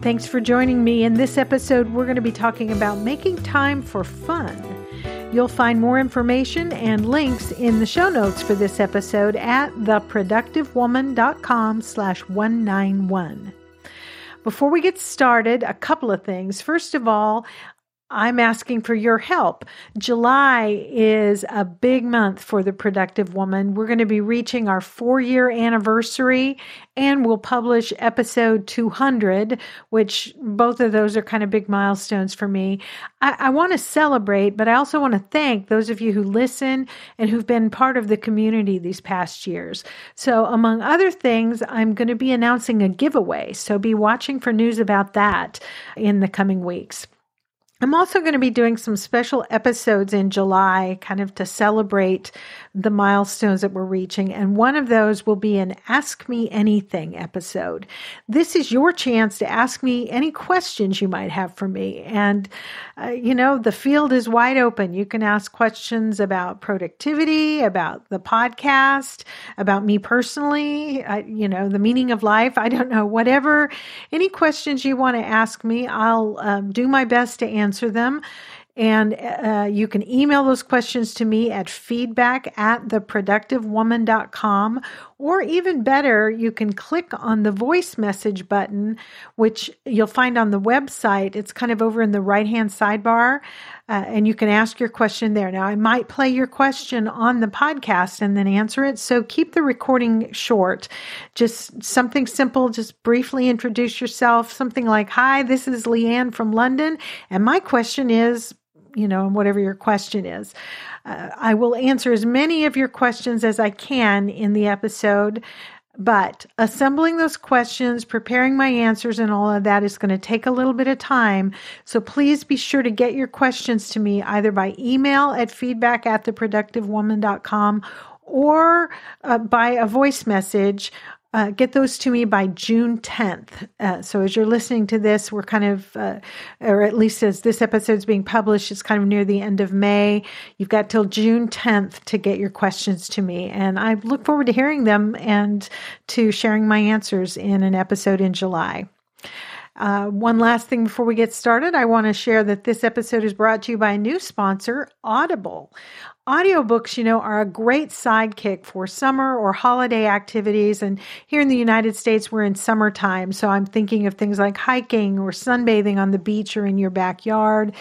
Thanks for joining me. In this episode, we're going to be talking about making time for fun. You'll find more information and links in the show notes for this episode at theproductivewoman.com slash 191. Before we get started, a couple of things. First of all, I'm asking for your help. July is a big month for the productive woman. We're going to be reaching our four year anniversary and we'll publish episode 200, which both of those are kind of big milestones for me. I, I want to celebrate, but I also want to thank those of you who listen and who've been part of the community these past years. So, among other things, I'm going to be announcing a giveaway. So, be watching for news about that in the coming weeks. I'm also going to be doing some special episodes in July, kind of to celebrate the milestones that we're reaching. And one of those will be an Ask Me Anything episode. This is your chance to ask me any questions you might have for me. And, uh, you know, the field is wide open. You can ask questions about productivity, about the podcast, about me personally, uh, you know, the meaning of life. I don't know, whatever, any questions you want to ask me, I'll um, do my best to answer answer them. And uh, you can email those questions to me at feedback at theproductivewoman.com. Or even better, you can click on the voice message button, which you'll find on the website. It's kind of over in the right hand sidebar, uh, and you can ask your question there. Now, I might play your question on the podcast and then answer it. So keep the recording short. Just something simple, just briefly introduce yourself. Something like, Hi, this is Leanne from London, and my question is you know, whatever your question is. Uh, I will answer as many of your questions as I can in the episode. But assembling those questions, preparing my answers, and all of that is going to take a little bit of time. So please be sure to get your questions to me either by email at feedback at theproductivewoman.com or uh, by a voice message uh, get those to me by June 10th. Uh, so as you're listening to this, we're kind of, uh, or at least as this episode is being published, it's kind of near the end of May. You've got till June 10th to get your questions to me. And I look forward to hearing them and to sharing my answers in an episode in July. Uh, one last thing before we get started, I want to share that this episode is brought to you by a new sponsor, Audible. Audiobooks, you know, are a great sidekick for summer or holiday activities. And here in the United States, we're in summertime. So I'm thinking of things like hiking or sunbathing on the beach or in your backyard,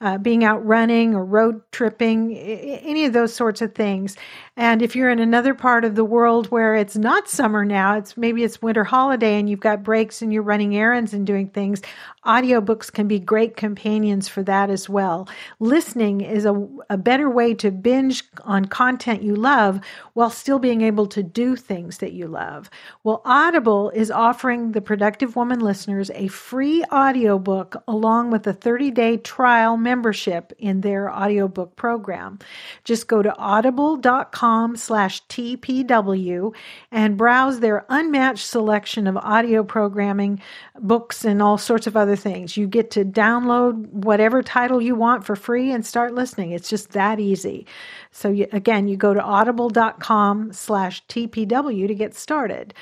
uh, being out running or road tripping, any of those sorts of things. And if you're in another part of the world where it's not summer now, it's maybe it's winter holiday and you've got breaks and you're running errands and doing things, audiobooks can be great companions for that as well. Listening is a, a better way to binge on content you love while still being able to do things that you love. Well, Audible is offering the Productive Woman listeners a free audiobook along with a 30-day trial membership in their audiobook program. Just go to audible.com com slash TPW and browse their unmatched selection of audio programming, books, and all sorts of other things. You get to download whatever title you want for free and start listening. It's just that easy. So you, again, you go to audible.com slash TPW to get started.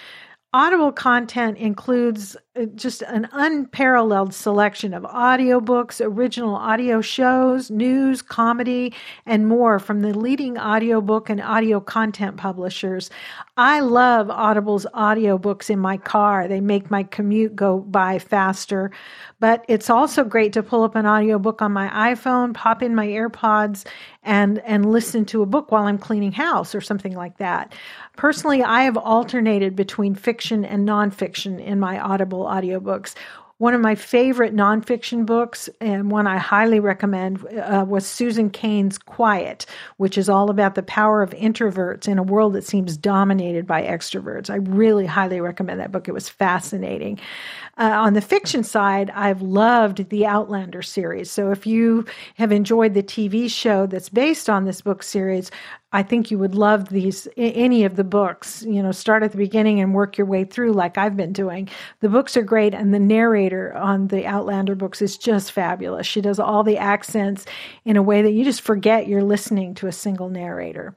Audible content includes Uh, just an unparalleled selection of audiobooks, original audio shows, news, comedy, and more from the leading audiobook and audio content publishers. I love Audible's audiobooks in my car. They make my commute go by faster. But it's also great to pull up an audiobook on my iPhone, pop in my AirPods, and and listen to a book while I'm cleaning house or something like that. Personally, I have alternated between fiction and nonfiction in my Audible audiobooks. One of my favorite nonfiction books, and one I highly recommend, uh, was Susan Cain's Quiet, which is all about the power of introverts in a world that seems dominated by extroverts. I really highly recommend that book. It was fascinating. Uh, on the fiction side, I've loved the Outlander series. So if you have enjoyed the TV show that's based on this book series, I think you would love these any of the books. You know, start at the beginning and work your way through like I've been doing. The books are great and the narrator on the Outlander books is just fabulous. She does all the accents in a way that you just forget you're listening to a single narrator.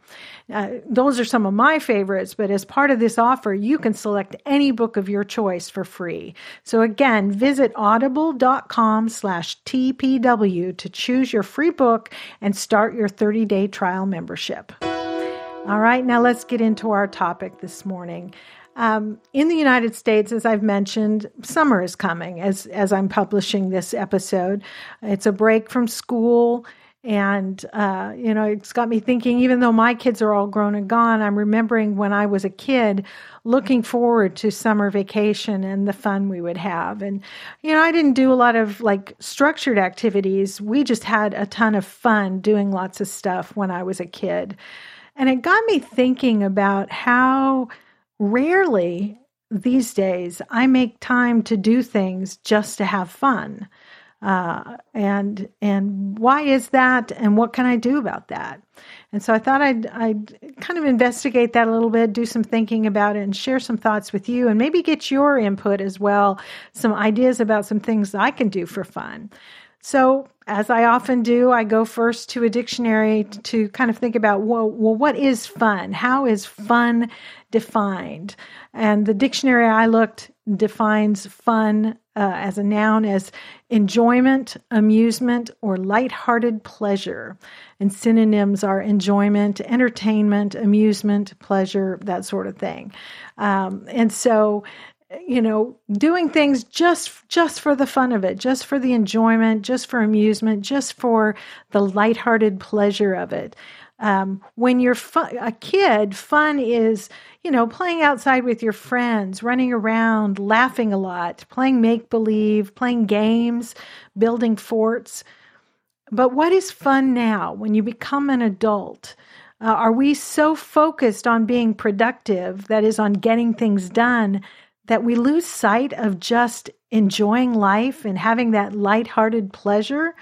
Uh, those are some of my favorites, but as part of this offer, you can select any book of your choice for free. So again, visit audible.com slash TPW to choose your free book and start your 30-day trial membership. All right, now let's get into our topic this morning. Um, in the United States, as I've mentioned, summer is coming as as I'm publishing this episode. It's a break from school. And, uh, you know, it's got me thinking, even though my kids are all grown and gone, I'm remembering when I was a kid looking forward to summer vacation and the fun we would have. And, you know, I didn't do a lot of like structured activities. We just had a ton of fun doing lots of stuff when I was a kid. And it got me thinking about how rarely these days I make time to do things just to have fun. Uh, and and why is that? And what can I do about that? And so I thought I'd I'd kind of investigate that a little bit, do some thinking about it, and share some thoughts with you, and maybe get your input as well, some ideas about some things I can do for fun. So, as I often do, I go first to a dictionary to kind of think about well, well, what is fun? How is fun defined? And the dictionary I looked defines fun uh, as a noun as enjoyment, amusement, or light-hearted pleasure. And synonyms are enjoyment, entertainment, amusement, pleasure, that sort of thing. Um, and so, you know, doing things just just for the fun of it, just for the enjoyment, just for amusement, just for the light-hearted pleasure of it. Um, when you're a kid, fun is, you know, playing outside with your friends, running around, laughing a lot, playing make believe, playing games, building forts. But what is fun now when you become an adult? Uh, are we so focused on being productive, that is, on getting things done, that we lose sight of just enjoying life and having that lighthearted pleasure?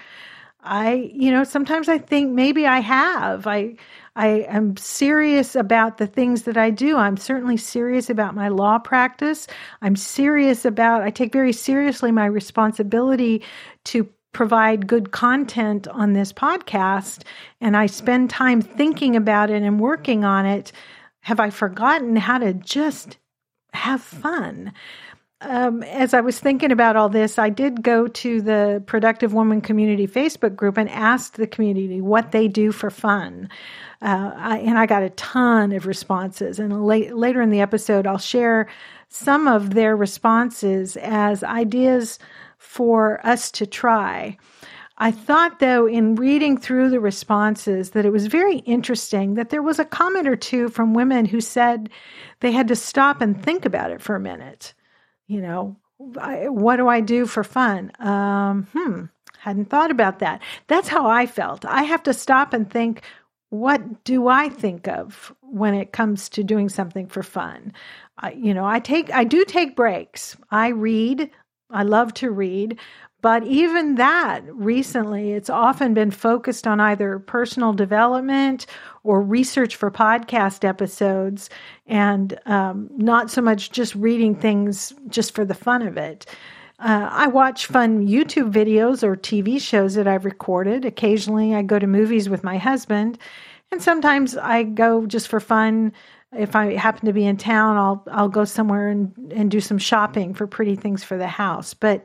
I, you know, sometimes I think maybe I have. I I am serious about the things that I do. I'm certainly serious about my law practice. I'm serious about I take very seriously my responsibility to provide good content on this podcast and I spend time thinking about it and working on it. Have I forgotten how to just have fun? um, as I was thinking about all this, I did go to the Productive Woman Community Facebook group and asked the community what they do for fun. Uh, I, and I got a ton of responses. And late, later in the episode, I'll share some of their responses as ideas for us to try. I thought, though, in reading through the responses, that it was very interesting that there was a comment or two from women who said they had to stop and think about it for a minute you know, I, what do I do for fun? Um, hmm, hadn't thought about that. That's how I felt. I have to stop and think, what do I think of when it comes to doing something for fun? You know, I take, I do take breaks. I read. I love to read, but even that recently, it's often been focused on either personal development or research for podcast episodes, and um, not so much just reading things just for the fun of it. Uh, I watch fun YouTube videos or TV shows that I've recorded. Occasionally, I go to movies with my husband, and sometimes I go just for fun. If I happen to be in town, I'll I'll go somewhere and, and do some shopping for pretty things for the house. But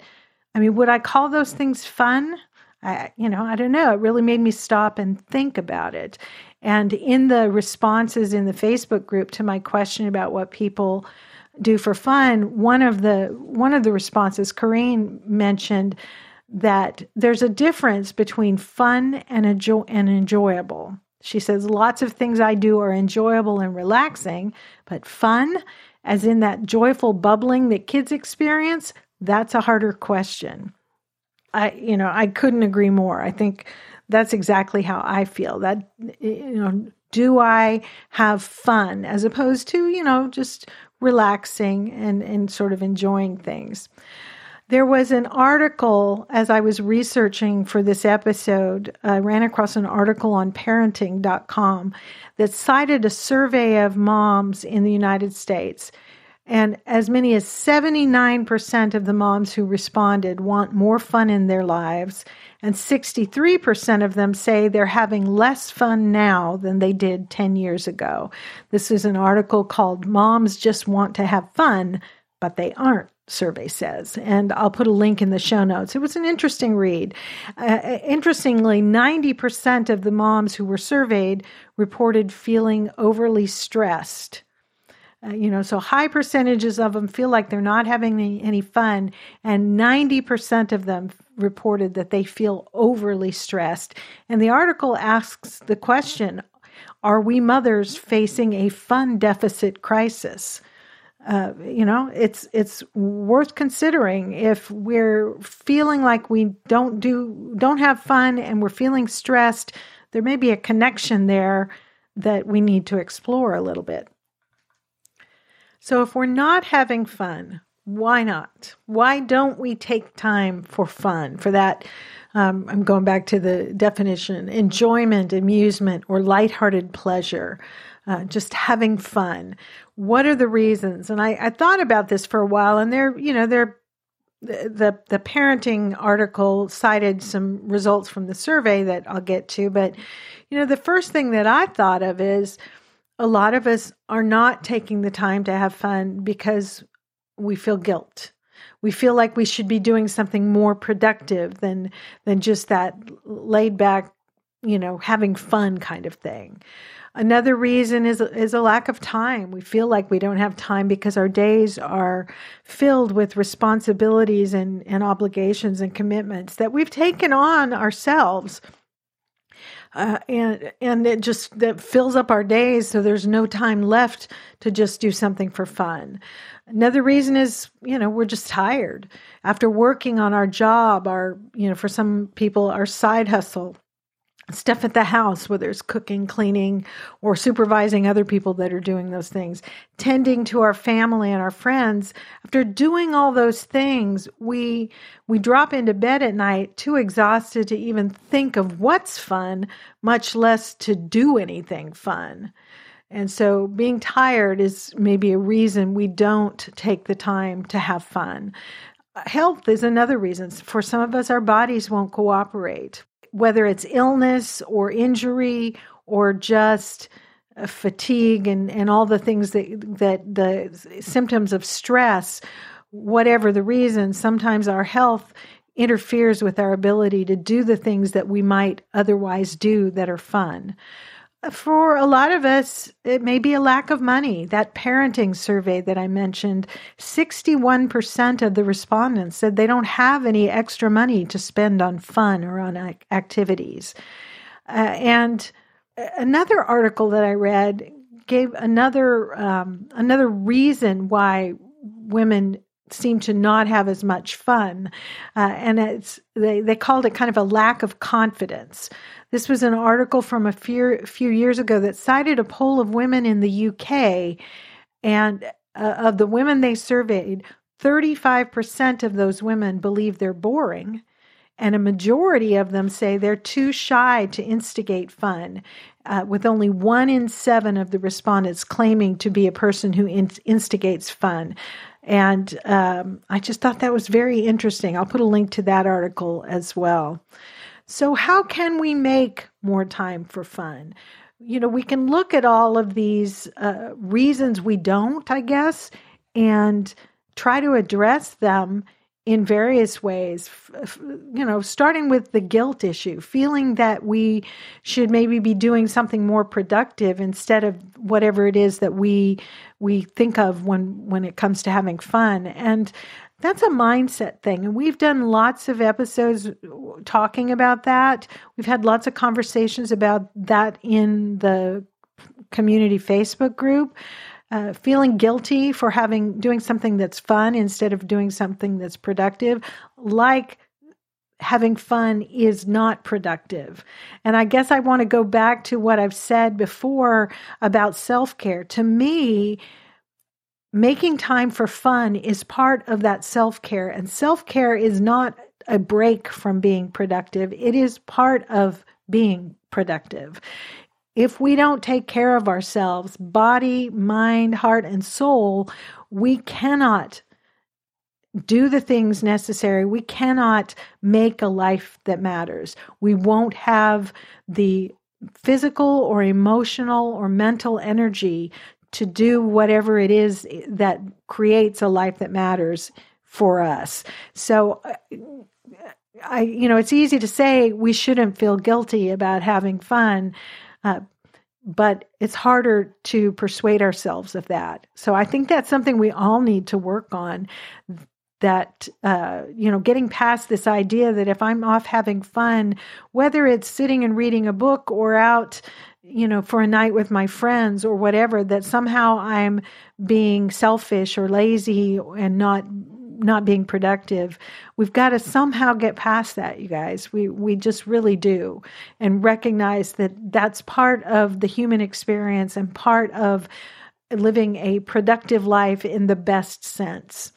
I mean, would I call those things fun? I, you know, I don't know. It really made me stop and think about it. And in the responses in the Facebook group to my question about what people do for fun, one of the one of the responses, Corrine mentioned that there's a difference between fun and enjoy and enjoyable. She says lots of things I do are enjoyable and relaxing, but fun, as in that joyful bubbling that kids experience, That's a harder question. I, you know, I couldn't agree more. I think that's exactly how I feel. That, you know, do I have fun as opposed to, you know, just relaxing and, and sort of enjoying things? There was an article as I was researching for this episode. I ran across an article on parenting.com that cited a survey of moms in the United States. And as many as 79% of the moms who responded want more fun in their lives. And 63% of them say they're having less fun now than they did 10 years ago. This is an article called Moms Just Want to Have Fun, but They Aren't survey says. And I'll put a link in the show notes. It was an interesting read. Uh, interestingly, 90% of the moms who were surveyed reported feeling overly stressed. Uh, you know, so high percentages of them feel like they're not having any, any fun, and 90% of them reported that they feel overly stressed. And the article asks the question Are we mothers facing a fun deficit crisis? uh, you know, it's it's worth considering if we're feeling like we don't do don't have fun and we're feeling stressed. There may be a connection there that we need to explore a little bit. So, if we're not having fun, why not? Why don't we take time for fun? For that, um, I'm going back to the definition enjoyment, amusement, or lighthearted pleasure uh, just having fun. What are the reasons? And I, I thought about this for a while, and they're, you know, they're the the parenting article cited some results from the survey that I'll get to, but you know, the first thing that I thought of is a lot of us are not taking the time to have fun because we feel guilt. We feel like we should be doing something more productive than than just that laid back, you know, having fun kind of thing. Another reason is is a lack of time. We feel like we don't have time because our days are filled with responsibilities and, and obligations and commitments that we've taken on ourselves. Uh, and and it just that fills up our days so there's no time left to just do something for fun. Another reason is you know we're just tired. After working on our job our you know for some people our side hustle stuff at the house, whether it's cooking, cleaning, or supervising other people that are doing those things, tending to our family and our friends. After doing all those things, we we drop into bed at night too exhausted to even think of what's fun, much less to do anything fun. And so being tired is maybe a reason we don't take the time to have fun. Health is another reason. For some of us, our bodies won't cooperate whether it's illness or injury or just uh, fatigue and, and all the things that that the symptoms of stress, whatever the reason, sometimes our health interferes with our ability to do the things that we might otherwise do that are fun for a lot of us, it may be a lack of money. That parenting survey that I mentioned, 61% of the respondents said they don't have any extra money to spend on fun or on activities. Uh, and another article that I read gave another um, another reason why women seem to not have as much fun, uh, and it's they they called it kind of a lack of confidence. This was an article from a few, few years ago that cited a poll of women in the UK, and uh, of the women they surveyed, 35% of those women believe they're boring, and a majority of them say they're too shy to instigate fun, uh, with only one in seven of the respondents claiming to be a person who in- instigates fun. And um, I just thought that was very interesting. I'll put a link to that article as well. So, how can we make more time for fun? You know, we can look at all of these uh, reasons we don't, I guess, and try to address them in various ways. You know, starting with the guilt issue, feeling that we should maybe be doing something more productive instead of whatever it is that we we think of when when it comes to having fun and that's a mindset thing. And we've done lots of episodes talking about that. We've had lots of conversations about that in the community Facebook group. Uh, feeling guilty for having doing something that's fun instead of doing something that's productive, like having fun is not productive. And I guess I want to go back to what I've said before about self care. To me, making time for fun is part of that self care. And self care is not a break from being productive, it is part of being productive. If we don't take care of ourselves, body, mind, heart, and soul, we cannot do the things necessary. We cannot make a life that matters. We won't have the physical or emotional or mental energy to do whatever it is that creates a life that matters for us. So, uh, I, you know, it's easy to say we shouldn't feel guilty about having fun, uh, but it's harder to persuade ourselves of that. So I think that's something we all need to work on that uh, you know getting past this idea that if i'm off having fun whether it's sitting and reading a book or out you know for a night with my friends or whatever that somehow i'm being selfish or lazy and not not being productive we've got to somehow get past that you guys. We we just really do. And recognize that that's part of the human experience and part of living a productive life in the best sense.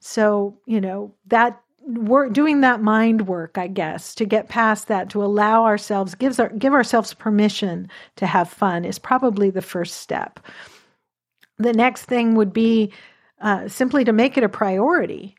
So, you know, that work doing that mind work, I guess, to get past that, to allow ourselves, gives our, give ourselves permission to have fun is probably the first step. The next thing would be uh, simply to make it a priority.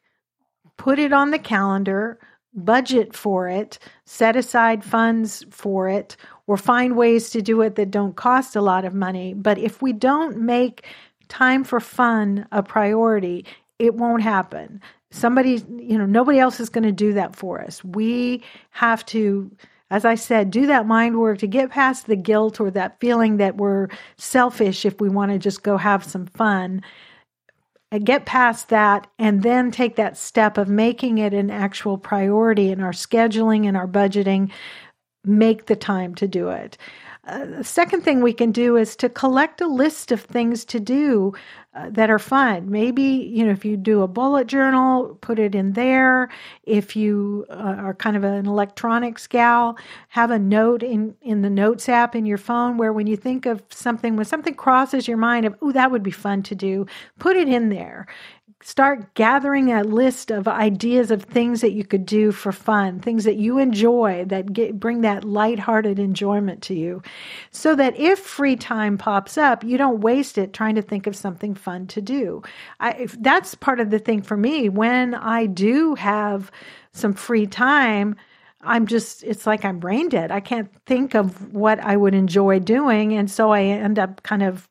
Put it on the calendar, budget for it, set aside funds for it, or find ways to do it that don't cost a lot of money. But if we don't make time for fun a priority, it won't happen. Somebody, you know, nobody else is going to do that for us. We have to, as I said, do that mind work to get past the guilt or that feeling that we're selfish if we want to just go have some fun. And get past that and then take that step of making it an actual priority in our scheduling and our budgeting. Make the time to do it. Uh, the second thing we can do is to collect a list of things to do uh, that are fun. Maybe, you know, if you do a bullet journal, put it in there. If you uh, are kind of an electronics gal, have a note in, in the notes app in your phone where when you think of something, when something crosses your mind of, oh, that would be fun to do, put it in there start gathering a list of ideas of things that you could do for fun, things that you enjoy that get, bring that lighthearted enjoyment to you, so that if free time pops up, you don't waste it trying to think of something fun to do. I, that's part of the thing for me. When I do have some free time, I'm just, it's like I'm brain dead. I can't think of what I would enjoy doing. And so I end up kind of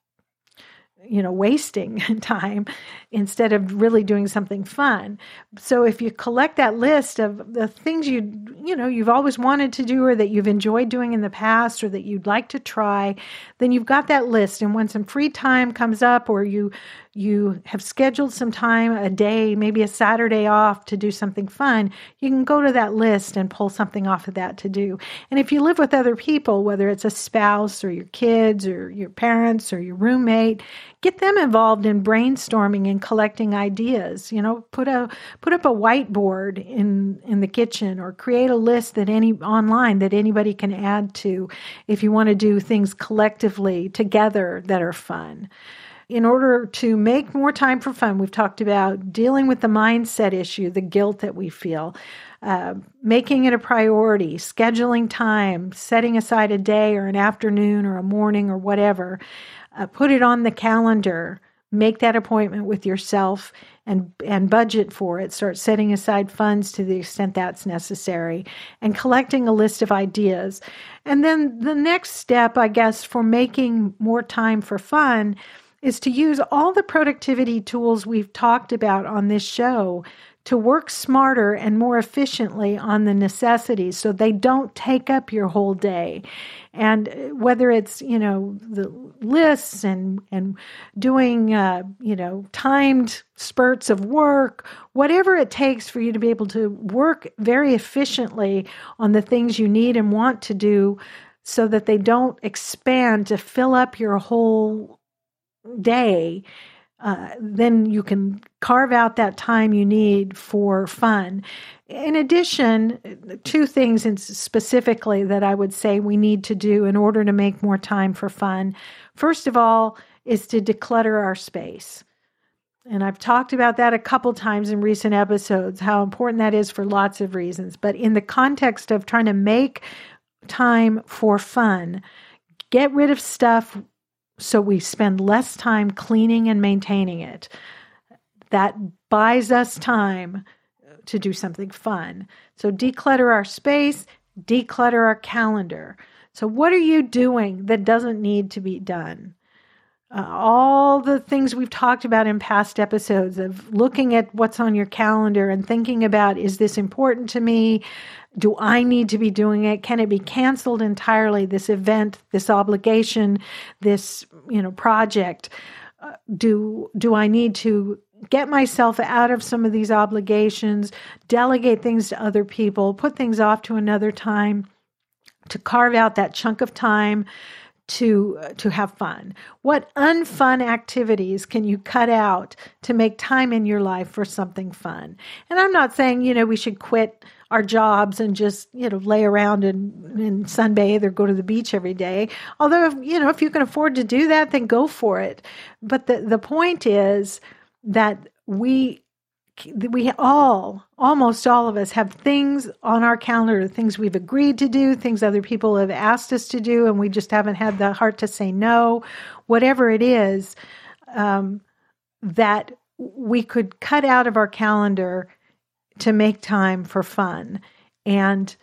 you know wasting time instead of really doing something fun. So if you collect that list of the things you you know you've always wanted to do or that you've enjoyed doing in the past or that you'd like to try then you've got that list and when some free time comes up or you you have scheduled some time, a day, maybe a Saturday off to do something fun, you can go to that list and pull something off of that to do. And if you live with other people, whether it's a spouse or your kids or your parents or your roommate, get them involved in brainstorming and collecting ideas. You know, put a put up a whiteboard in in the kitchen or create a list that any online that anybody can add to if you want to do things collectively together that are fun in order to make more time for fun, we've talked about dealing with the mindset issue, the guilt that we feel, uh, making it a priority, scheduling time, setting aside a day or an afternoon or a morning or whatever. Uh, put it on the calendar. Make that appointment with yourself and and budget for it. Start setting aside funds to the extent that's necessary, and collecting a list of ideas. And then the next step, I guess, for making more time for fun is to use all the productivity tools we've talked about on this show to work smarter and more efficiently on the necessities so they don't take up your whole day. And whether it's you know the lists and and doing uh, you know timed spurts of work whatever it takes for you to be able to work very efficiently on the things you need and want to do so that they don't expand to fill up your whole day, uh, then you can carve out that time you need for fun. In addition, two things specifically that I would say we need to do in order to make more time for fun. First of all, is to declutter our space. And I've talked about that a couple times in recent episodes, how important that is for lots of reasons. But in the context of trying to make time for fun, get rid of stuff so we spend less time cleaning and maintaining it. That buys us time to do something fun. So declutter our space, declutter our calendar. So, what are you doing that doesn't need to be done? uh, all the things we've talked about in past episodes of looking at what's on your calendar and thinking about is this important to me? Do I need to be doing it? Can it be canceled entirely? This event, this obligation, this you know project. Uh, do do I need to get myself out of some of these obligations, delegate things to other people, put things off to another time, to carve out that chunk of time to uh, to have fun? What unfun activities can you cut out to make time in your life for something fun? And i'm not saying you know we should quit our jobs and just you know lay around and, and sunbathe or go to the beach every day. Although you know if you can afford to do that then go for it. But the the point is that we we all, almost all of us, have things on our calendar, things we've agreed to do, things other people have asked us to do, and we just haven't had the heart to say no. Whatever it is, um, that we could cut out of our calendar to make time for fun. And,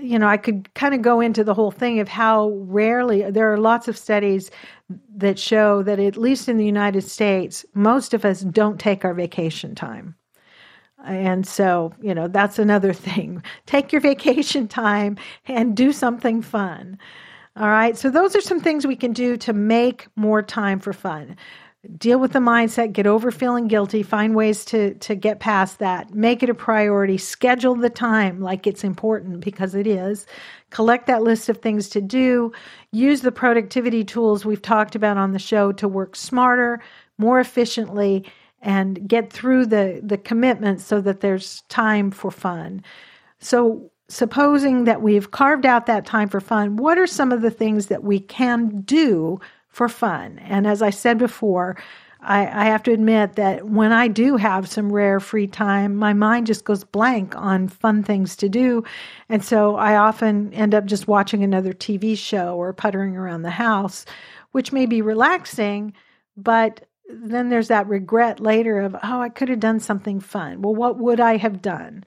you know, I could kind of go into the whole thing of how rarely there are lots of studies that show that, at least in the United States, most of us don't take our vacation time. And so, you know, that's another thing. Take your vacation time and do something fun. All right. So, those are some things we can do to make more time for fun. Deal with the mindset, get over feeling guilty, find ways to, to get past that, make it a priority, schedule the time like it's important because it is. Collect that list of things to do, use the productivity tools we've talked about on the show to work smarter, more efficiently, and get through the the commitment so that there's time for fun. So supposing that we've carved out that time for fun, what are some of the things that we can do for fun? And as I said before, I, I, have to admit that when I do have some rare free time, my mind just goes blank on fun things to do. And so I often end up just watching another TV show or puttering around the house, which may be relaxing, but then there's that regret later of, oh, I could have done something fun. Well, what would I have done?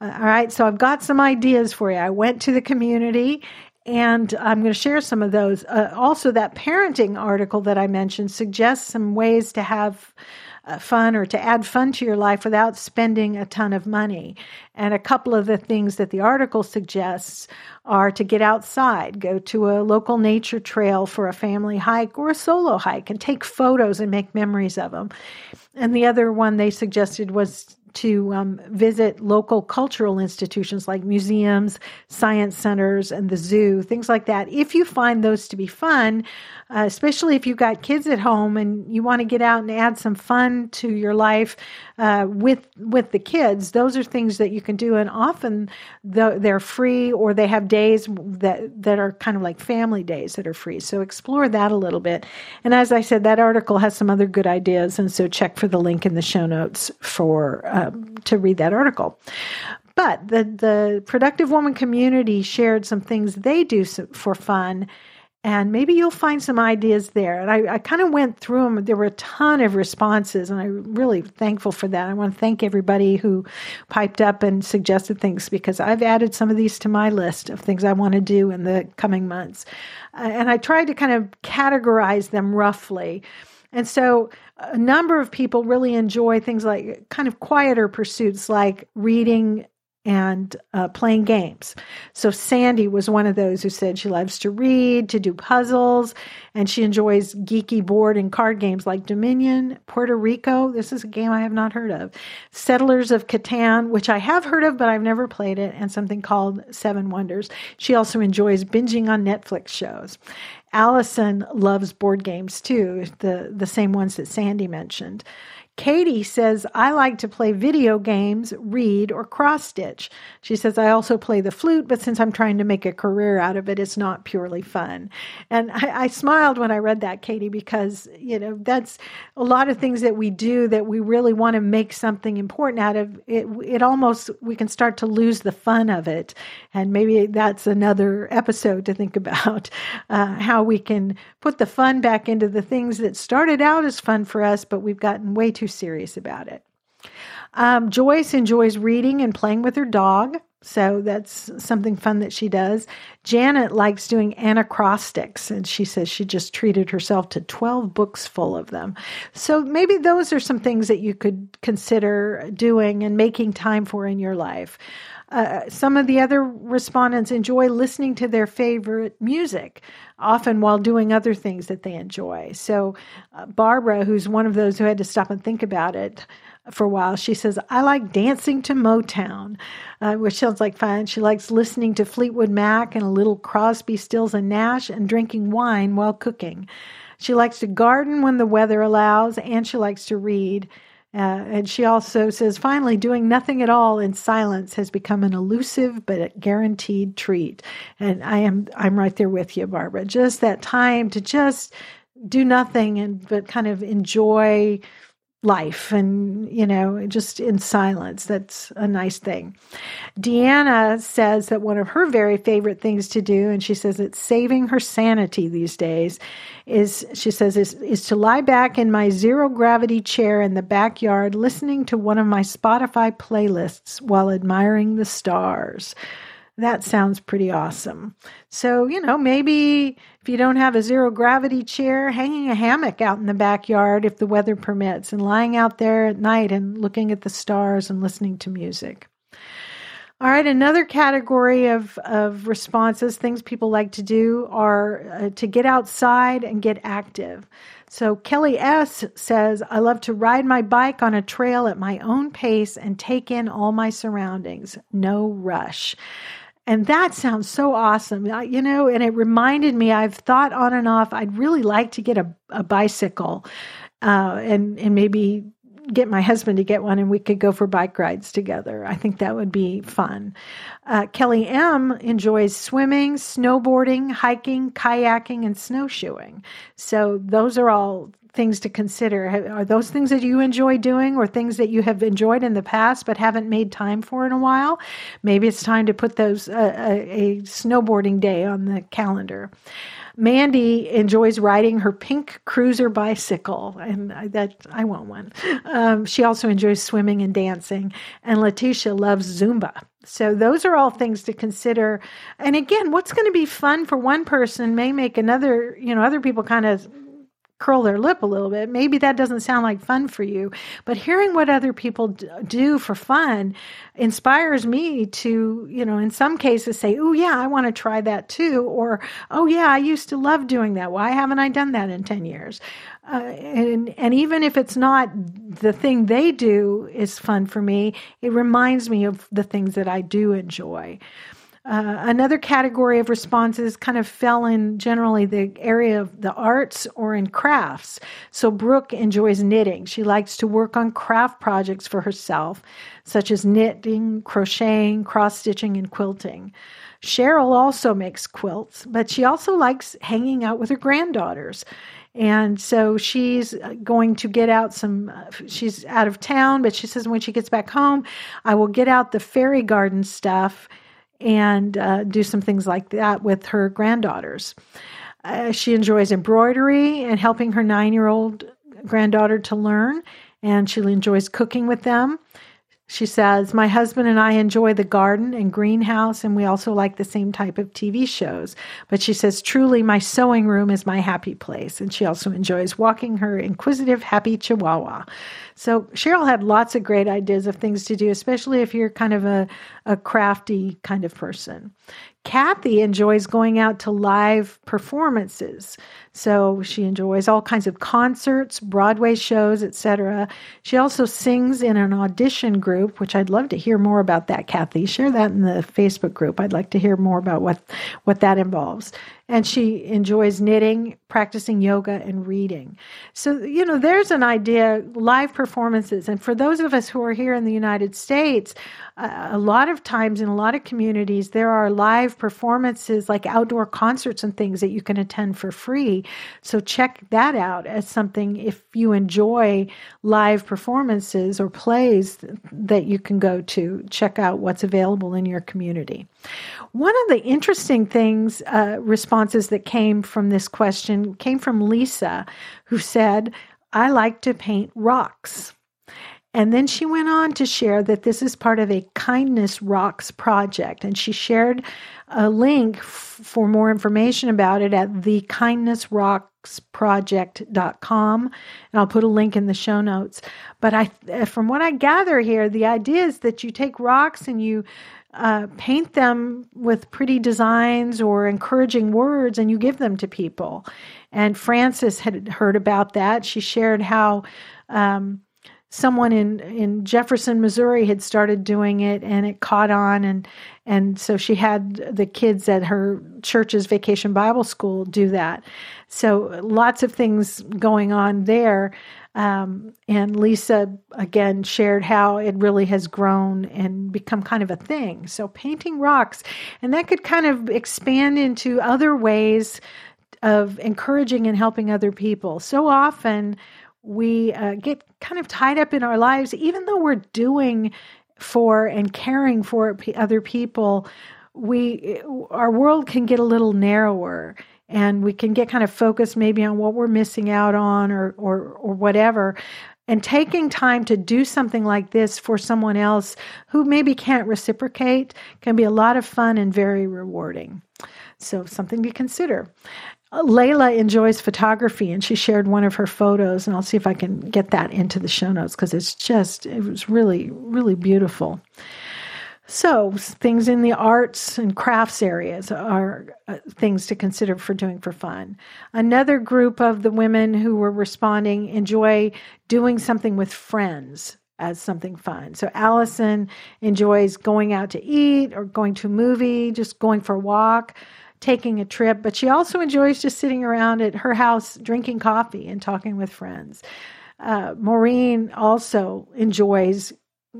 Uh, all right, so I've got some ideas for you. I went to the community and I'm going to share some of those. Uh, also, that parenting article that I mentioned suggests some ways to have fun or to add fun to your life without spending a ton of money. And a couple of the things that the article suggests are to get outside, go to a local nature trail for a family hike or a solo hike and take photos and make memories of them. And the other one they suggested was to um, visit local cultural institutions like museums, science centers, and the zoo, things like that. If you find those to be fun, uh, especially if you've got kids at home and you want to get out and add some fun to your life uh, with with the kids, those are things that you can do. And often they're free or they have days that that are kind of like family days that are free. So explore that a little bit. And as I said, that article has some other good ideas, and so check for the link in the show notes for um, to read that article. But the the productive woman community shared some things they do for fun and maybe you'll find some ideas there. And I, I kind of went through them. There were a ton of responses, and I'm really thankful for that. I want to thank everybody who piped up and suggested things because I've added some of these to my list of things I want to do in the coming months. Uh, and I tried to kind of categorize them roughly. And so a number of people really enjoy things like kind of quieter pursuits like reading and uh, playing games. So Sandy was one of those who said she loves to read, to do puzzles, and she enjoys geeky board and card games like Dominion, Puerto Rico. This is a game I have not heard of. Settlers of Catan, which I have heard of, but I've never played it, and something called Seven Wonders. She also enjoys binging on Netflix shows. Allison loves board games too, the, the same ones that Sandy mentioned. Katie says, I like to play video games, read, or cross stitch. She says, I also play the flute, but since I'm trying to make a career out of it, it's not purely fun. And I, I, smiled when I read that, Katie, because, you know, that's a lot of things that we do that we really want to make something important out of. It, it almost, we can start to lose the fun of it. And maybe that's another episode to think about uh, how we can put the fun back into the things that started out as fun for us, but we've gotten way too serious about it. Um, Joyce enjoys reading and playing with her dog. So that's something fun that she does. Janet likes doing anacrostics, and she says she just treated herself to 12 books full of them. So maybe those are some things that you could consider doing and making time for in your life. Uh, some of the other respondents enjoy listening to their favorite music, often while doing other things that they enjoy. So, uh, Barbara, who's one of those who had to stop and think about it for a while, she says, I like dancing to Motown, uh, which sounds like fun. She likes listening to Fleetwood Mac and a little Crosby, Stills, and Nash and drinking wine while cooking. She likes to garden when the weather allows, and she likes to read. Uh, and she also says, finally, doing nothing at all in silence has become an elusive but guaranteed treat. And I am, I'm right there with you, Barbara. Just that time to just do nothing and but kind of enjoy life and you know just in silence. That's a nice thing. Deanna says that one of her very favorite things to do and she says it's saving her sanity these days is she says is, is to lie back in my zero gravity chair in the backyard listening to one of my spotify playlists while admiring the stars that sounds pretty awesome. So, you know, maybe if you don't have a zero gravity chair, hanging a hammock out in the backyard if the weather permits, and lying out there at night and looking at the stars and listening to music. All right, another category of, of responses, things people like to do, are uh, to get outside and get active. So Kelly S says, I love to ride my bike on a trail at my own pace and take in all my surroundings. No rush. And that sounds so awesome. You know, and it reminded me, I've thought on and off, I'd really like to get a, a bicycle uh, and, and maybe get my husband to get one and we could go for bike rides together. I think that would be fun. Uh, Kelly M enjoys swimming, snowboarding, hiking, kayaking, and snowshoeing. So those are all things to consider. Are those things that you enjoy doing or things that you have enjoyed in the past but haven't made time for in a while? Maybe it's time to put those uh, a, a snowboarding day on the calendar. Mandy enjoys riding her pink cruiser bicycle, and that I want one. Um, she also enjoys swimming and dancing, and Letitia loves Zumba. So those are all things to consider. And again, what's going to be fun for one person may make another, you know, other people kind of curl their lip a little bit. Maybe that doesn't sound like fun for you, but hearing what other people do for fun inspires me to, you know, in some cases say, "Oh yeah, I want to try that too," or "Oh yeah, I used to love doing that. Why haven't I done that in 10 years?" Uh, and and even if it's not the thing they do is fun for me, it reminds me of the things that I do enjoy. Uh, another category of responses kind of fell in generally the area of the arts or in crafts. So Brooke enjoys knitting. She likes to work on craft projects for herself, such as knitting, crocheting, cross stitching, and quilting. Cheryl also makes quilts, but she also likes hanging out with her granddaughters. And so she's going to get out some, she's out of town, but she says when she gets back home, I will get out the fairy garden stuff and uh, do some things like that with her granddaughters. Uh, she enjoys embroidery and helping her nine year old granddaughter to learn, and she enjoys cooking with them. She says, My husband and I enjoy the garden and greenhouse, and we also like the same type of TV shows. But she says, Truly, my sewing room is my happy place. And she also enjoys walking her inquisitive, happy chihuahua. So Cheryl had lots of great ideas of things to do, especially if you're kind of a, a crafty kind of person. Kathy enjoys going out to live performances. So she enjoys all kinds of concerts, Broadway shows, etc. She also sings in an audition group, which I'd love to hear more about that, Kathy. Share that in the Facebook group. I'd like to hear more about what, what that involves and she enjoys knitting, practicing yoga, and reading. So, you know, there's an idea live performances. And for those of us who are here in the United States, uh, a lot of times in a lot of communities, there are live performances like outdoor concerts and things that you can attend for free. So, check that out as something if you enjoy live performances or plays that you can go to, check out what's available in your community. One of the interesting things, uh, responses that came from this question came from Lisa, who said, I like to paint rocks. And then she went on to share that this is part of a Kindness Rocks project. And she shared a link f- for more information about it at thekindnessrocksproject.com. And I'll put a link in the show notes. But I, from what I gather here, the idea is that you take rocks and you uh, paint them with pretty designs or encouraging words and you give them to people. And Frances had heard about that. She shared how um, someone in, in Jefferson, Missouri had started doing it and it caught on. And, and so she had the kids at her church's vacation Bible school do that. So lots of things going on there. Um, and Lisa again shared how it really has grown and become kind of a thing. So painting rocks, and that could kind of expand into other ways of encouraging and helping other people. So often we uh, get kind of tied up in our lives, even though we're doing for and caring for other people. We our world can get a little narrower and we can get kind of focused maybe on what we're missing out on or or or whatever and taking time to do something like this for someone else who maybe can't reciprocate can be a lot of fun and very rewarding so something to consider Layla enjoys photography and she shared one of her photos and I'll see if I can get that into the show notes because it's just it was really really beautiful. So, things in the arts and crafts areas are uh, things to consider for doing for fun. Another group of the women who were responding enjoy doing something with friends as something fun. So, Allison enjoys going out to eat or going to a movie, just going for a walk, taking a trip, but she also enjoys just sitting around at her house drinking coffee and talking with friends. Uh, Maureen also enjoys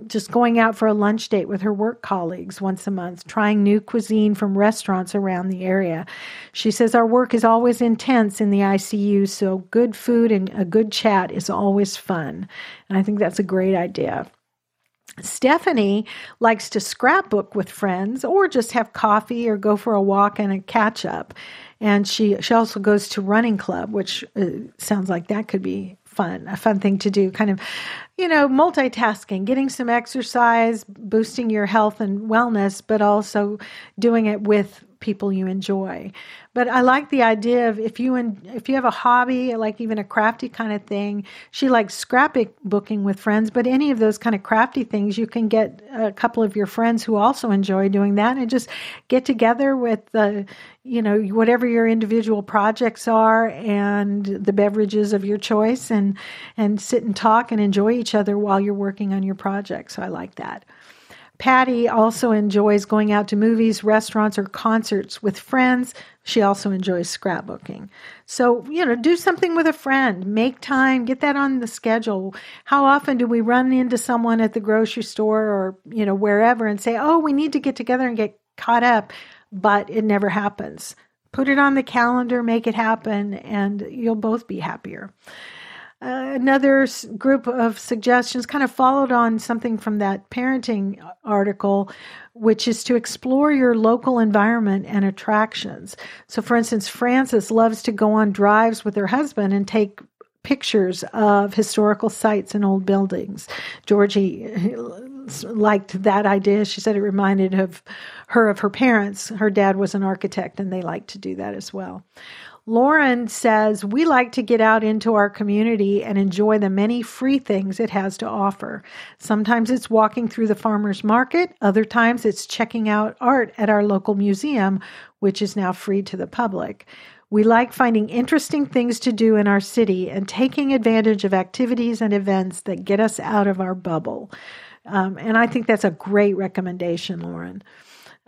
just going out for a lunch date with her work colleagues once a month, trying new cuisine from restaurants around the area. She says, Our work is always intense in the ICU, so good food and a good chat is always fun. And I think that's a great idea. Stephanie likes to scrapbook with friends or just have coffee or go for a walk and a catch up. And she, she also goes to running club, which uh, sounds like that could be fun, a fun thing to do. Kind of, you know, multitasking, getting some exercise, boosting your health and wellness, but also doing it with people you enjoy. But I like the idea of if you and if you have a hobby, like even a crafty kind of thing. She likes scrapbooking with friends, but any of those kind of crafty things, you can get a couple of your friends who also enjoy doing that, and just get together with the, you know, whatever your individual projects are, and the beverages of your choice, and and sit and talk and enjoy each other while you're working on your project. So I like that. Patty also enjoys going out to movies, restaurants, or concerts with friends. She also enjoys scrapbooking. So, you know, do something with a friend, make time, get that on the schedule. How often do we run into someone at the grocery store or, you know, wherever and say, oh, we need to get together and get caught up, but it never happens? Put it on the calendar, make it happen, and you'll both be happier. Uh, another group of suggestions kind of followed on something from that parenting article, which is to explore your local environment and attractions. So, for instance, Frances loves to go on drives with her husband and take pictures of historical sites and old buildings. Georgie liked that idea. She said it reminded of her of her parents. Her dad was an architect, and they liked to do that as well. Lauren says, We like to get out into our community and enjoy the many free things it has to offer. Sometimes it's walking through the farmer's market, other times it's checking out art at our local museum, which is now free to the public. We like finding interesting things to do in our city and taking advantage of activities and events that get us out of our bubble. Um, and I think that's a great recommendation, Lauren.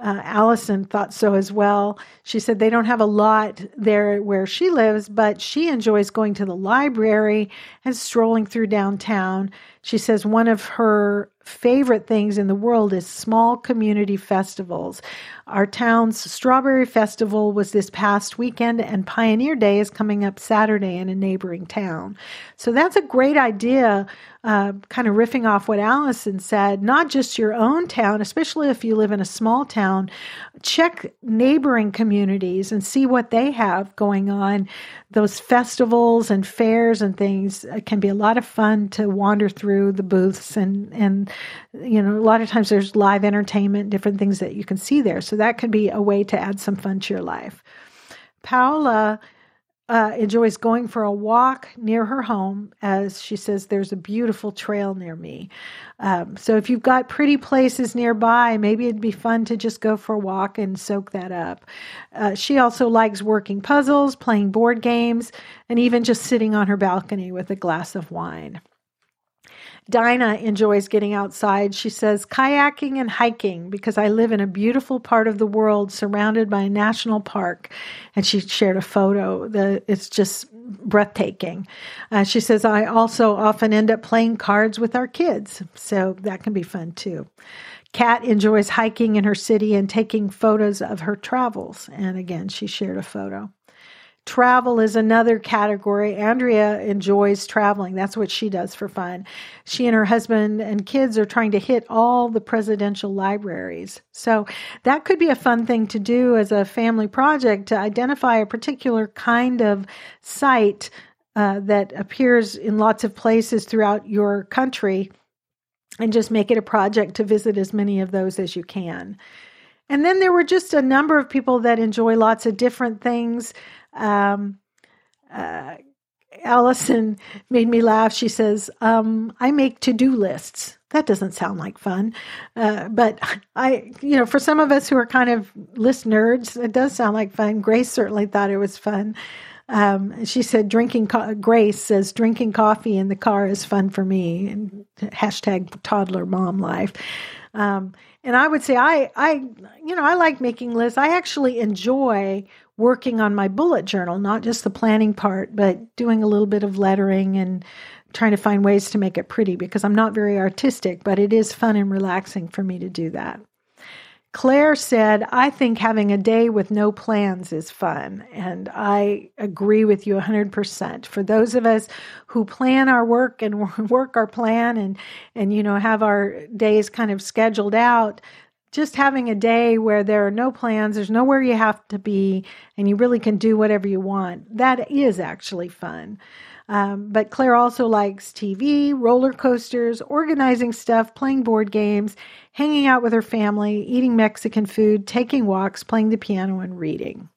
Uh, Allison thought so as well. She said they don't have a lot there where she lives, but she enjoys going to the library and strolling through downtown. She says one of her favorite things in the world is small community festivals. Our town's Strawberry Festival was this past weekend, and Pioneer Day is coming up Saturday in a neighboring town. So that's a great idea, uh, kind of riffing off what Allison said. Not just your own town, especially if you live in a small town, check neighboring communities and see what they have going on. Those festivals and fairs and things can be a lot of fun to wander through the booths and and you know a lot of times there's live entertainment, different things that you can see there. So that could be a way to add some fun to your life. Paula uh, enjoys going for a walk near her home, as she says, there's a beautiful trail near me. Um, so if you've got pretty places nearby, maybe it'd be fun to just go for a walk and soak that up. Uh, she also likes working puzzles, playing board games, and even just sitting on her balcony with a glass of wine. Dinah enjoys getting outside. She says kayaking and hiking because I live in a beautiful part of the world surrounded by a national park. And she shared a photo. The, it's just breathtaking. Uh, she says, I also often end up playing cards with our kids. So that can be fun too. Kat enjoys hiking in her city and taking photos of her travels. And again, she shared a photo. Travel is another category. Andrea enjoys traveling. That's what she does for fun. She and her husband and kids are trying to hit all the presidential libraries. So that could be a fun thing to do as a family project to identify a particular kind of site uh, that appears in lots of places throughout your country and just make it a project to visit as many of those as you can. And then there were just a number of people that enjoy lots of different things. Um, uh, Allison made me laugh. She says, um, I make to do lists. That doesn't sound like fun. Uh, but I, you know, for some of us who are kind of list nerds, it does sound like fun. Grace certainly thought it was fun. Um, she said, drinking, co- Grace says, drinking coffee in the car is fun for me. And hashtag toddler mom life. Um, and I would say, I, I, you know, I like making lists. I actually enjoy working on my bullet journal, not just the planning part, but doing a little bit of lettering and trying to find ways to make it pretty because I'm not very artistic, but it is fun and relaxing for me to do that. Claire said, I think having a day with no plans is fun. And I agree with you 100%. For those of us who plan our work and work our plan and, and, you know, have our days kind of scheduled out, just having a day where there are no plans, there's nowhere you have to be, and you really can do whatever you want, that is actually fun. Um, but Claire also likes TV, roller coasters, organizing stuff, playing board games, hanging out with her family, eating Mexican food, taking walks, playing the piano, and reading.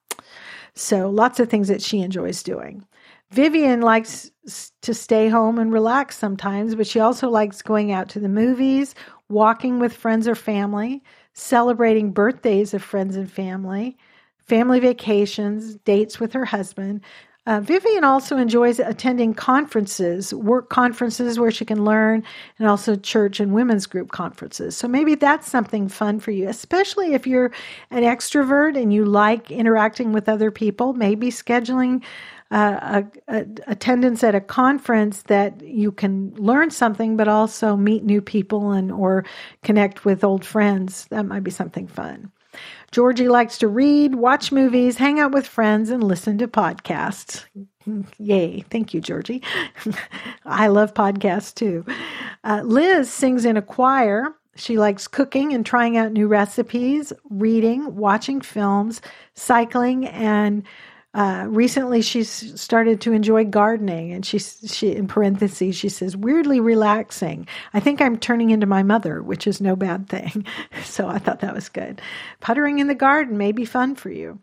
So lots of things that she enjoys doing. Vivian likes to stay home and relax sometimes, but she also likes going out to the movies, walking with friends or family, celebrating birthdays of friends and family, family vacations, dates with her husband. Uh, Vivian also enjoys attending conferences, work conferences where she can learn, and also church and women's group conferences. So maybe that's something fun for you, especially if you're an extrovert and you like interacting with other people. Maybe scheduling a, a, attendance at a conference that you can learn something, but also meet new people and or connect with old friends. That might be something fun. Georgie likes to read, watch movies, hang out with friends, and listen to podcasts. Yay. Thank you, Georgie. I love podcasts too. Uh, Liz sings in a choir. She likes cooking and trying out new recipes, reading, watching films, cycling, and Uh, recently, she's started to enjoy gardening, and she's she in parentheses she says weirdly relaxing. I think I'm turning into my mother, which is no bad thing. so I thought that was good. Puttering in the garden may be fun for you.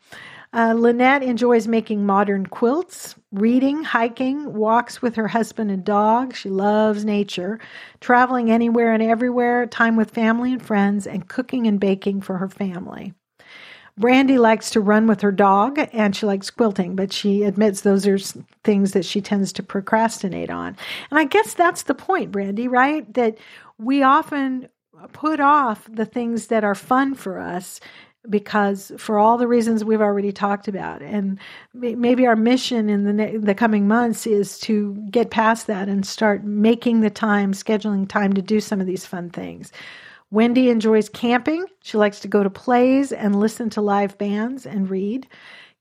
Uh, Lynette enjoys making modern quilts, reading, hiking, walks with her husband and dog. She loves nature, traveling anywhere and everywhere, time with family and friends, and cooking and baking for her family. Brandy likes to run with her dog and she likes quilting, but she admits those are things that she tends to procrastinate on. And I guess that's the point, Brandy, right? That we often put off the things that are fun for us because for all the reasons we've already talked about and maybe our mission in the the coming months is to get past that and start making the time scheduling time to do some of these fun things Wendy enjoys camping. She likes to go to plays and listen to live bands and read.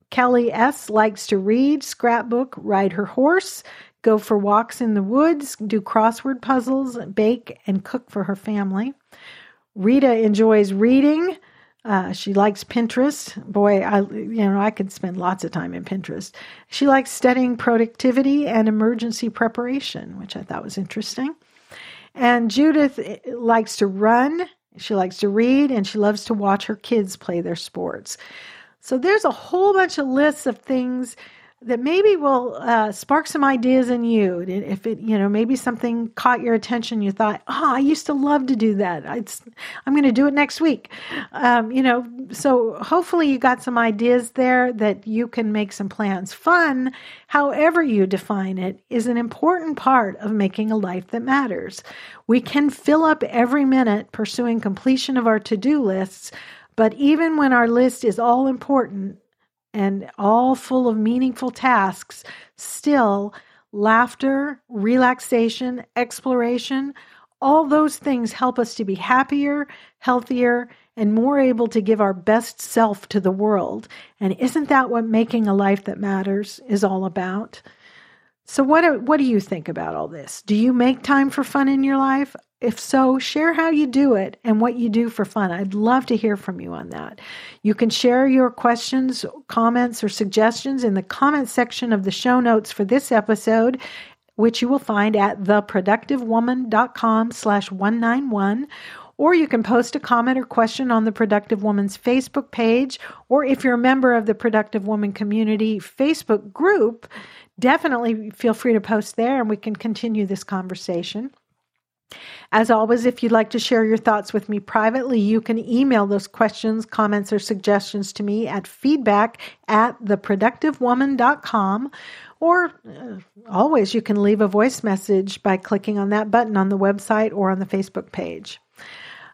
Kelly S. likes to read, scrapbook, ride her horse, go for walks in the woods, do crossword puzzles, bake, and cook for her family. Rita enjoys reading. Uh, she likes Pinterest. Boy, I you know I could spend lots of time in Pinterest. She likes studying productivity and emergency preparation, which I thought was interesting. And Judith eh, likes to run, she likes to read, and she loves to watch her kids play their sports. So there's a whole bunch of lists of things that maybe will uh, spark some ideas in you. If it, you know, maybe something caught your attention, you thought, "Oh, I used to love to do that. It's, I'm going to do it next week." Um, you know, so hopefully you got some ideas there that you can make some plans. Fun, however you define it, is an important part of making a life that matters. We can fill up every minute pursuing completion of our to-do lists, but even when our list is all important and all full of meaningful tasks, still laughter, relaxation, exploration, all those things help us to be happier, healthier, and more able to give our best self to the world. And isn't that what making a life that matters is all about? So what what do you think about all this? Do you make time for fun in your life? If so, share how you do it and what you do for fun. I'd love to hear from you on that. You can share your questions, comments, or suggestions in the comment section of the show notes for this episode, which you will find at theproductivewoman.com slash 191 or you can post a comment or question on the Productive Woman's Facebook page, or if you're a member of the Productive Woman Community Facebook group, definitely feel free to post there and we can continue this conversation. As always, if you'd like to share your thoughts with me privately, you can email those questions, comments, or suggestions to me at feedback at theproductivewoman.com. Or uh, always, you can leave a voice message by clicking on that button on the website or on the Facebook page.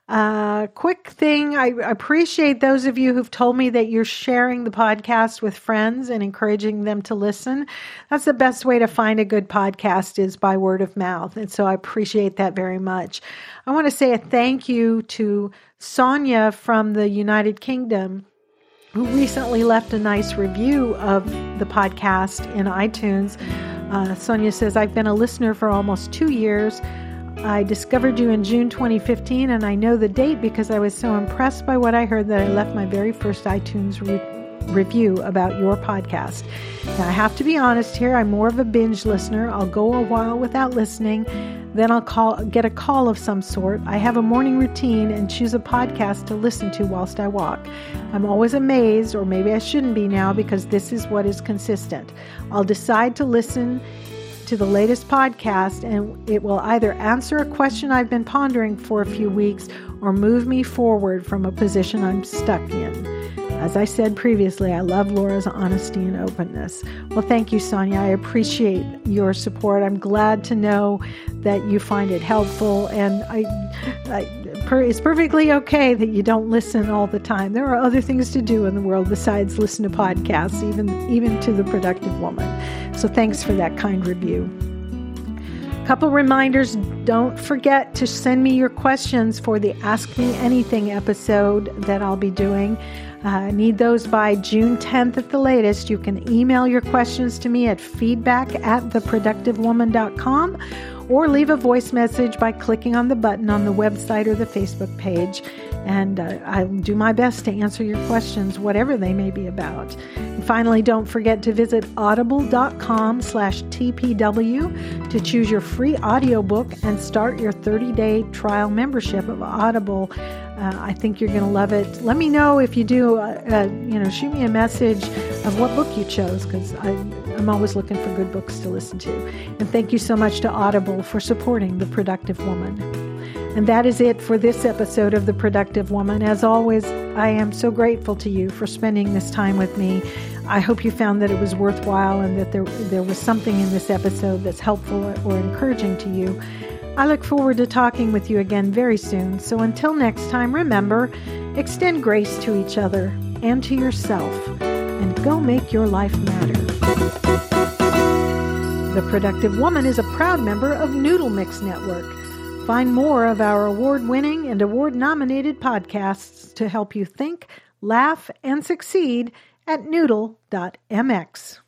Uh, quick thing I appreciate those of you who've told me that you're sharing the podcast with friends and encouraging them to listen. That's the best way to find a good podcast is by word of mouth. And so I appreciate that very much. I want to say a thank you to Sonia from the United Kingdom who recently left a nice review of the podcast in iTunes. Uh, Sonia says, I've been a listener for almost two years. I discovered you in June 2015, and I know the date because I was so impressed by what I heard that I left my very first iTunes re- review about your podcast. Now, I have to be honest here, I'm more of a binge listener. I'll go a while without listening, then I'll call, get a call of some sort. I have a morning routine and choose a podcast to listen to whilst I walk. I'm always amazed, or maybe I shouldn't be now, because this is what is consistent. I'll decide to listen to the latest podcast, and it will either answer a question I've been pondering for a few weeks or move me forward from a position I'm stuck in. As I said previously, I love Laura's honesty and openness. Well, thank you, Sonia. I appreciate your support. I'm glad to know that you find it helpful, and I, I per, it's perfectly okay that you don't listen all the time. There are other things to do in the world besides listen to podcasts, even even to the productive woman. So thanks for that kind review. Couple reminders don't forget to send me your questions for the Ask Me Anything episode that I'll be doing. Uh, need those by June 10th at the latest. You can email your questions to me at feedback at theproductivewoman.com or leave a voice message by clicking on the button on the website or the Facebook page. and uh, I'll do my best to answer your questions, whatever they may be about. And finally, don't forget to visit audible.com slash TPW to choose your free audiobook and start your 30-day trial membership of Audible. Uh, I think you're going to love it. Let me know if you do, uh, uh, you know, shoot me a message of what book you chose because I'm always looking for good books to listen to. And thank you so much to Audible for supporting The Productive Woman. And that is it for this episode of The Productive Woman. As always, I am so grateful to you for spending this time with me. I hope you found that it was worthwhile and that there, there was something in this episode that's helpful or encouraging to you. I look forward to talking with you again very soon. So until next time, remember extend grace to each other and to yourself, and go make your life matter. The Productive Woman is a proud member of Noodle Mix Network. Find more of our award winning and award nominated podcasts to help you think, laugh, and succeed at noodle.mx.